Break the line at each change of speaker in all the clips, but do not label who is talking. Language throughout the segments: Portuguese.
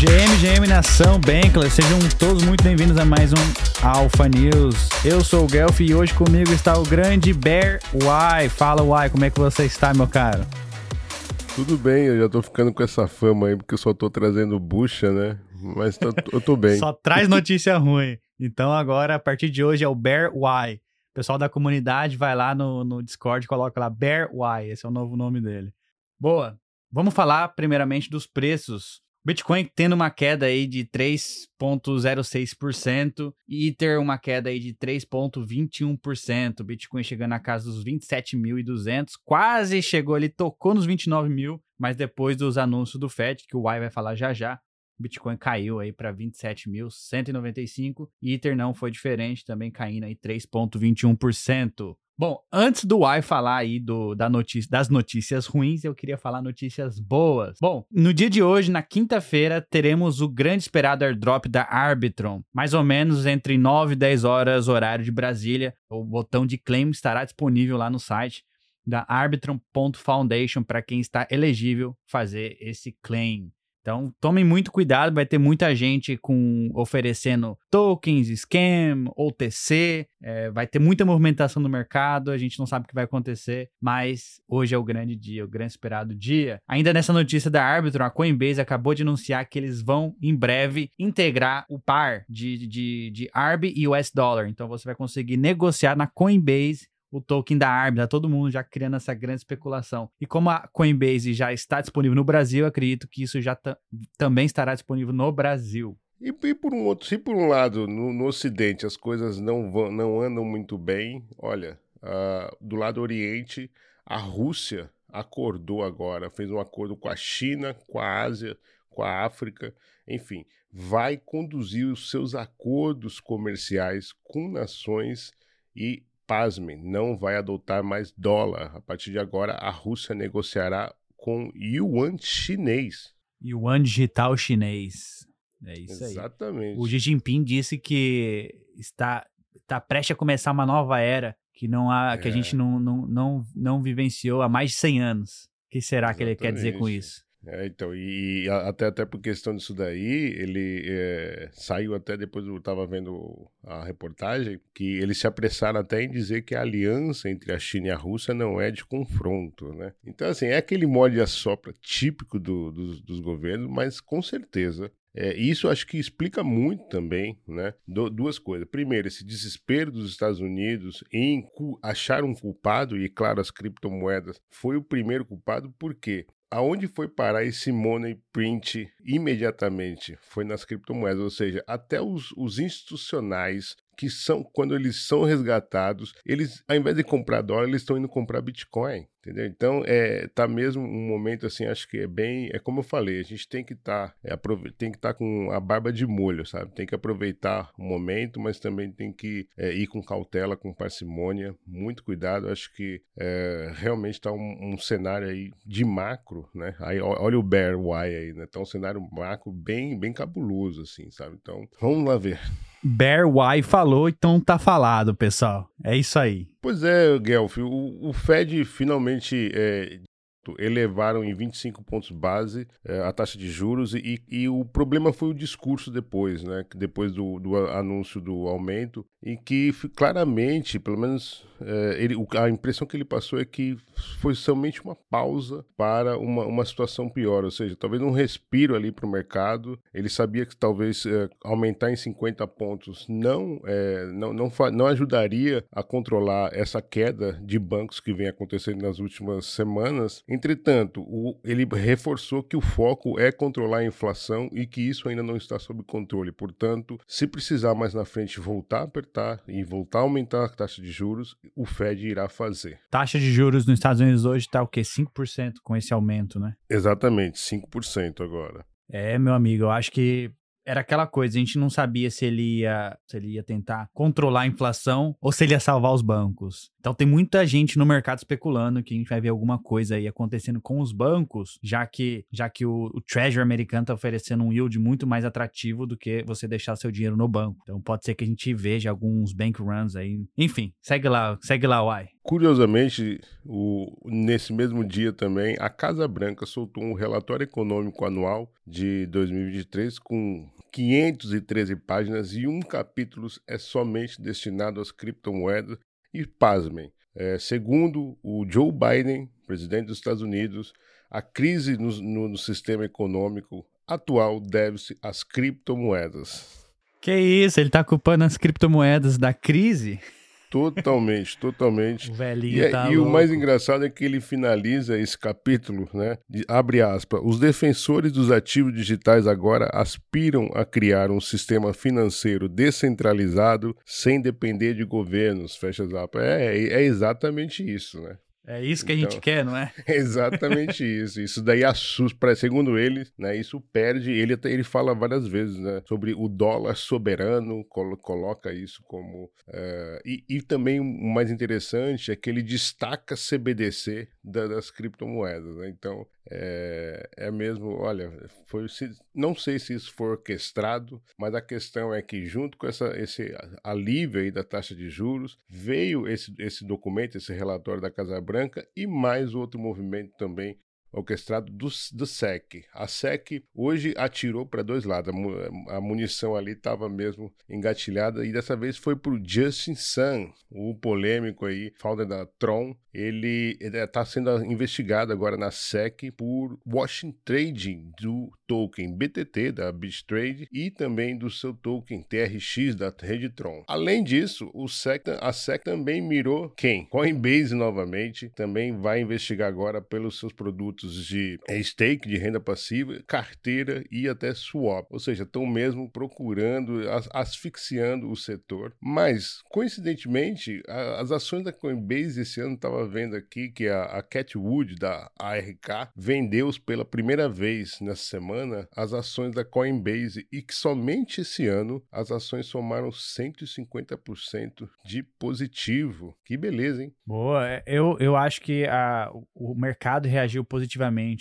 GM, GM Nação, Bankless, sejam todos muito bem-vindos a mais um Alpha News. Eu sou o Guelph e hoje comigo está o grande Bear Y. Fala Y, como é que você está, meu caro?
Tudo bem, eu já tô ficando com essa fama aí, porque eu só tô trazendo bucha, né? Mas tô, eu tô bem.
só traz notícia ruim. Então agora, a partir de hoje, é o Bear Y. O pessoal da comunidade vai lá no, no Discord e coloca lá Bear Y, esse é o novo nome dele. Boa, vamos falar primeiramente dos preços Bitcoin tendo uma queda aí de 3,06% e Ether uma queda aí de 3,21%. Bitcoin chegando na casa dos 27.200, quase chegou ali, tocou nos 29 mil, mas depois dos anúncios do Fed, que o Y vai falar já já, Bitcoin caiu aí para 27.195 e Ether não foi diferente, também caindo aí 3,21%. Bom, antes do Y falar aí do, da notícia, das notícias ruins, eu queria falar notícias boas. Bom, no dia de hoje, na quinta-feira, teremos o grande esperado airdrop da Arbitron, mais ou menos entre 9 e 10 horas, horário de Brasília. O botão de claim estará disponível lá no site da Arbitron.foundation para quem está elegível fazer esse claim. Então, tomem muito cuidado, vai ter muita gente com oferecendo tokens, scam, OTC, é, vai ter muita movimentação no mercado, a gente não sabe o que vai acontecer, mas hoje é o grande dia, o grande esperado dia. Ainda nessa notícia da Arbitrum, a Coinbase acabou de anunciar que eles vão, em breve, integrar o par de, de, de ARB e US Dollar. Então, você vai conseguir negociar na Coinbase o token da ARB, tá todo mundo já criando essa grande especulação. E como a Coinbase já está disponível no Brasil, acredito que isso já também estará disponível no Brasil.
E, e, por um outro, se por um lado no, no Ocidente as coisas não, vão, não andam muito bem, olha, uh, do lado Oriente, a Rússia acordou agora, fez um acordo com a China, com a Ásia, com a África, enfim, vai conduzir os seus acordos comerciais com nações e pasmem, não vai adotar mais dólar. A partir de agora, a Rússia negociará com yuan chinês.
Yuan digital chinês. É isso
aí. Exatamente.
O Xi Jinping disse que está, está prestes a começar uma nova era que, não há, é. que a é. gente não, não, não, não vivenciou há mais de 100 anos. O que será Exatamente. que ele quer dizer com isso?
É, então, e até, até por questão disso daí, ele é, saiu até depois eu estava vendo a reportagem, que eles se apressaram até em dizer que a aliança entre a China e a Rússia não é de confronto, né? Então, assim, é aquele molde a sopra típico do, dos, dos governos, mas com certeza é, isso acho que explica muito também, né? Do, duas coisas. Primeiro, esse desespero dos Estados Unidos em achar um culpado, e claro, as criptomoedas foi o primeiro culpado, porque aonde foi parar esse money print imediatamente? Foi nas criptomoedas, ou seja, até os, os institucionais que são, quando eles são resgatados, eles, ao invés de comprar dólar, eles estão indo comprar Bitcoin, entendeu? Então, é, tá mesmo um momento assim, acho que é bem, é como eu falei, a gente tem que tá, é, tem que estar tá com a barba de molho, sabe? Tem que aproveitar o momento, mas também tem que é, ir com cautela, com parcimônia, muito cuidado. Acho que é, realmente está um, um, cenário aí de macro, né? Aí olha o Bear Y aí, né? Tá um cenário macro bem, bem cabuloso, assim, sabe? Então, vamos lá ver.
Bear Y falou, então tá falado, pessoal. É isso aí.
Pois é, Guelph, o, o Fed finalmente é, elevaram em 25 pontos base é, a taxa de juros e, e, o problema foi o discurso depois, né? Depois do, do anúncio do aumento, em que claramente, pelo menos é, ele, a impressão que ele passou é que foi somente uma pausa para uma, uma situação pior, ou seja, talvez um respiro ali para o mercado. Ele sabia que talvez é, aumentar em 50 pontos não, é, não, não, não ajudaria a controlar essa queda de bancos que vem acontecendo nas últimas semanas. Entretanto, o, ele reforçou que o foco é controlar a inflação e que isso ainda não está sob controle. Portanto, se precisar mais na frente voltar a apertar e voltar a aumentar a taxa de juros, o Fed irá fazer.
Taxa de juros nos Estados Unidos hoje está o quê? 5% com esse aumento, né?
Exatamente, 5% agora.
É, meu amigo, eu acho que era aquela coisa, a gente não sabia se ele ia, se ele ia tentar controlar a inflação ou se ele ia salvar os bancos. Então tem muita gente no mercado especulando que a gente vai ver alguma coisa aí acontecendo com os bancos, já que já que o, o Treasury americano está oferecendo um yield muito mais atrativo do que você deixar seu dinheiro no banco. Então pode ser que a gente veja alguns bank runs aí. Enfim, segue lá, segue lá, Uai.
Curiosamente, o, nesse mesmo dia também, a Casa Branca soltou um relatório econômico anual de 2023 com 513 páginas e um capítulo é somente destinado às criptomoedas. E pasmem, é, segundo o Joe Biden, presidente dos Estados Unidos, a crise no, no, no sistema econômico atual deve-se às criptomoedas.
Que isso, ele está culpando as criptomoedas da crise?
Totalmente, totalmente.
O velhinho
e, é,
tá
e
louco.
o mais engraçado é que ele finaliza esse capítulo, né? De, abre aspas. Os defensores dos ativos digitais agora aspiram a criar um sistema financeiro descentralizado sem depender de governos. Fecha aspas. É, é exatamente isso, né?
É isso que a gente
Então,
quer, não é?
Exatamente isso. Isso daí assusta, pra- segundo ele, né? Isso perde. Ele até ele fala várias vezes, né? Sobre o dólar soberano, colo- coloca isso como. eh, e, e também o mais interessante é que ele destaca CBDC da- das criptomoedas. Né? Então é, é mesmo, olha, foi, se- não sei se isso foi orquestrado, mas a questão é que junto com essa, esse alívio aí da taxa de juros veio esse, esse documento, esse relatório da Casa Branca e mais outro movimento também orquestrado do, do SEC. A SEC hoje atirou para dois lados. A, a munição ali estava mesmo engatilhada e dessa vez foi para o Justin Sun, o polêmico aí, founder da Tron. Ele está sendo investigado agora na SEC por washing trading do token BTT da BitTrade e também do seu token TRX da rede Tron. Além disso, o SEC, a SEC também mirou quem? Coinbase novamente, também vai investigar agora pelos seus produtos de eh, stake, de renda passiva, carteira e até swap. Ou seja, estão mesmo procurando, as- asfixiando o setor. Mas, coincidentemente, as ações da Coinbase esse ano estava vendo aqui que a, a Catwood da ARK vendeu pela primeira vez nessa semana as ações da Coinbase e que somente esse ano as ações somaram 150% de positivo. Que beleza, hein?
Boa, é, eu, eu acho que a, o mercado reagiu positivamente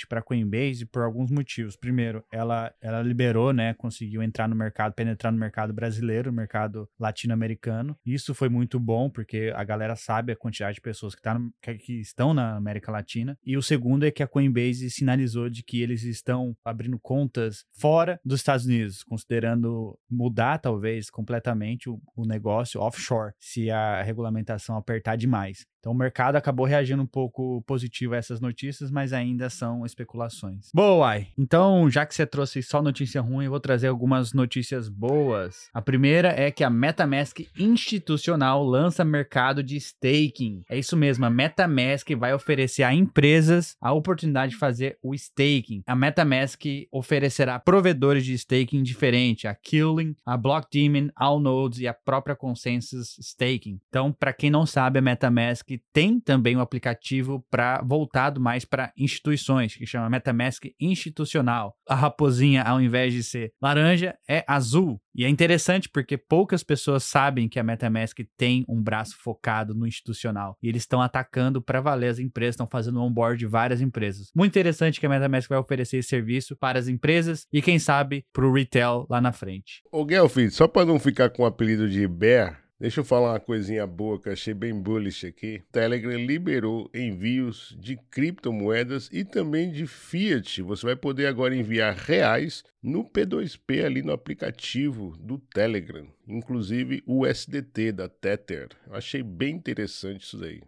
para a Coinbase por alguns motivos. Primeiro, ela, ela liberou, né, conseguiu entrar no mercado, penetrar no mercado brasileiro, no mercado latino-americano. Isso foi muito bom, porque a galera sabe a quantidade de pessoas que, tá no- que, que estão na América Latina. E o segundo é que a Coinbase sinalizou de que eles estão abrindo contas fora dos Estados Unidos, considerando mudar, talvez, completamente o, o negócio offshore, se a regulamentação apertar demais. Então o mercado acabou reagindo um pouco positivo a essas notícias, mas ainda são especulações. Boa. Então, já que você trouxe só notícia ruim, eu vou trazer algumas notícias boas. A primeira é que a MetaMask institucional lança mercado de staking. É isso mesmo, a MetaMask vai oferecer a empresas a oportunidade de fazer o staking. A MetaMask oferecerá provedores de staking diferentes, a Killing, a Blockdaemon, Allnodes e a própria Consensus Staking. Então, para quem não sabe, a MetaMask tem também um aplicativo para voltado mais para instituições, que chama MetaMask Institucional. A raposinha, ao invés de ser laranja, é azul. E é interessante porque poucas pessoas sabem que a MetaMask tem um braço focado no institucional. E eles estão atacando para valer as empresas, estão fazendo onboard de várias empresas. Muito interessante que a MetaMask vai oferecer esse serviço para as empresas e, quem sabe, para o retail lá na frente.
Ô, Guelph, só para não ficar com o apelido de Bear, deixa eu falar uma coisinha boa que achei bem bullish aqui. Telegram liberou envios de criptomoedas e também de fiat. Você vai poder agora enviar reais no P2P ali no aplicativo do Telegram, inclusive o USDT da Tether. Eu achei bem interessante isso daí.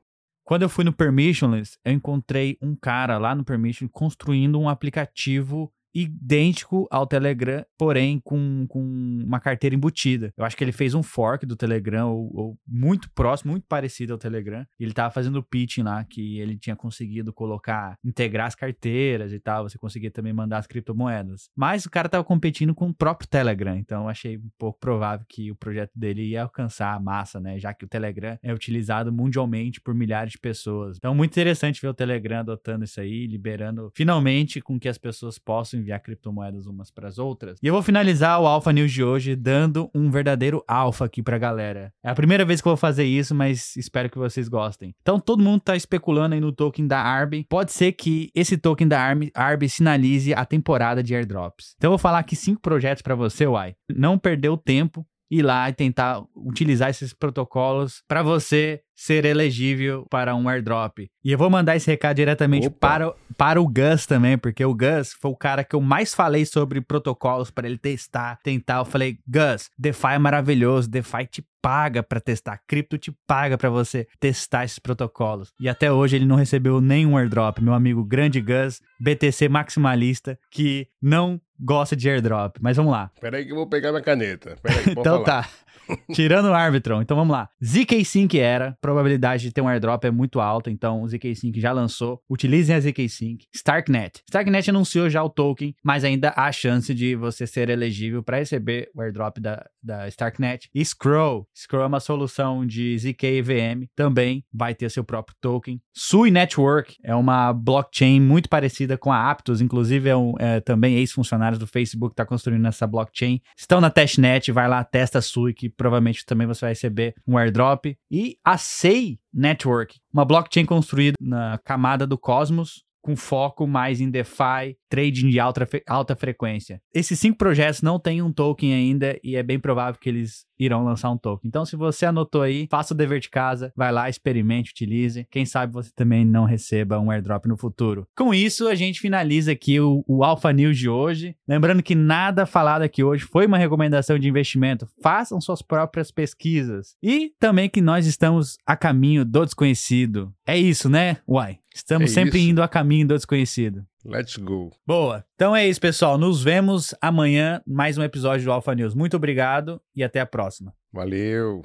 Quando eu fui no Permissionless, eu encontrei um cara lá no Permission construindo um aplicativo idêntico ao Telegram, porém com, com uma carteira embutida. Eu acho que ele fez um fork do Telegram, ou, ou muito próximo, muito parecido ao Telegram. Ele tava fazendo o pitching lá, que ele tinha conseguido colocar, integrar as carteiras e tal, você conseguia também mandar as criptomoedas. Mas o cara tava competindo com o próprio Telegram, então achei um pouco provável que o projeto dele ia alcançar a massa, né? Já que o Telegram é utilizado mundialmente por milhares de pessoas. Então, muito interessante ver o Telegram adotando isso aí, liberando finalmente com que as pessoas possam enviar criptomoedas umas para as outras. E eu vou finalizar o Alpha News de hoje dando um verdadeiro alfa aqui pra galera. É a primeira vez que eu vou fazer isso, mas espero que vocês gostem. Então, todo mundo tá especulando aí no token da ARB. Pode ser que esse token da ARB, ARB sinalize a temporada de airdrops. Então, eu vou falar aqui cinco projetos para você, Uai. Não perdeu tempo ir lá e tentar utilizar esses protocolos para você ser elegível para um airdrop. E eu vou mandar esse recado diretamente para, para o Gus também, porque o Gus foi o cara que eu mais falei sobre protocolos para ele testar, tentar. Eu falei, Gus, DeFi é maravilhoso, DeFi te paga para testar, cripto te paga para você testar esses protocolos. E até hoje ele não recebeu nenhum airdrop. Meu amigo grande Gus, BTC maximalista, que não gosta de airdrop. Mas vamos lá.
Peraí que eu vou pegar minha caneta. Peraí,
então
falar.
tá. Tirando o Arbitron. Então vamos lá. ZK-Sync era, probabilidade de ter um airdrop é muito alta, então o ZK-Sync já lançou. Utilizem a ZK-Sync. Starknet. Starknet anunciou já o token, mas ainda há chance de você ser elegível para receber o airdrop da, da Starknet. E Scroll. Scroll é uma solução de ZK EVM, também vai ter seu próprio token. Sui Network é uma blockchain muito parecida com a Aptos, inclusive é, um, é também ex-funcionários do Facebook que está construindo essa blockchain. Estão na testnet, vai lá, testa a Sui, que provavelmente também você vai receber um airdrop. E a SEI Network, uma blockchain construída na camada do Cosmos, com foco mais em DeFi, trading de alta, alta frequência. Esses cinco projetos não têm um token ainda e é bem provável que eles irão lançar um token. Então, se você anotou aí, faça o dever de casa, vai lá, experimente, utilize. Quem sabe você também não receba um airdrop no futuro. Com isso, a gente finaliza aqui o, o Alpha News de hoje. Lembrando que nada falado aqui hoje foi uma recomendação de investimento. Façam suas próprias pesquisas. E também que nós estamos a caminho do desconhecido. É isso, né? Uai. Estamos é sempre isso. indo a caminho do desconhecido.
Let's go.
Boa. Então é isso, pessoal. Nos vemos amanhã, mais um episódio do Alpha News. Muito obrigado e até a próxima.
Valeu.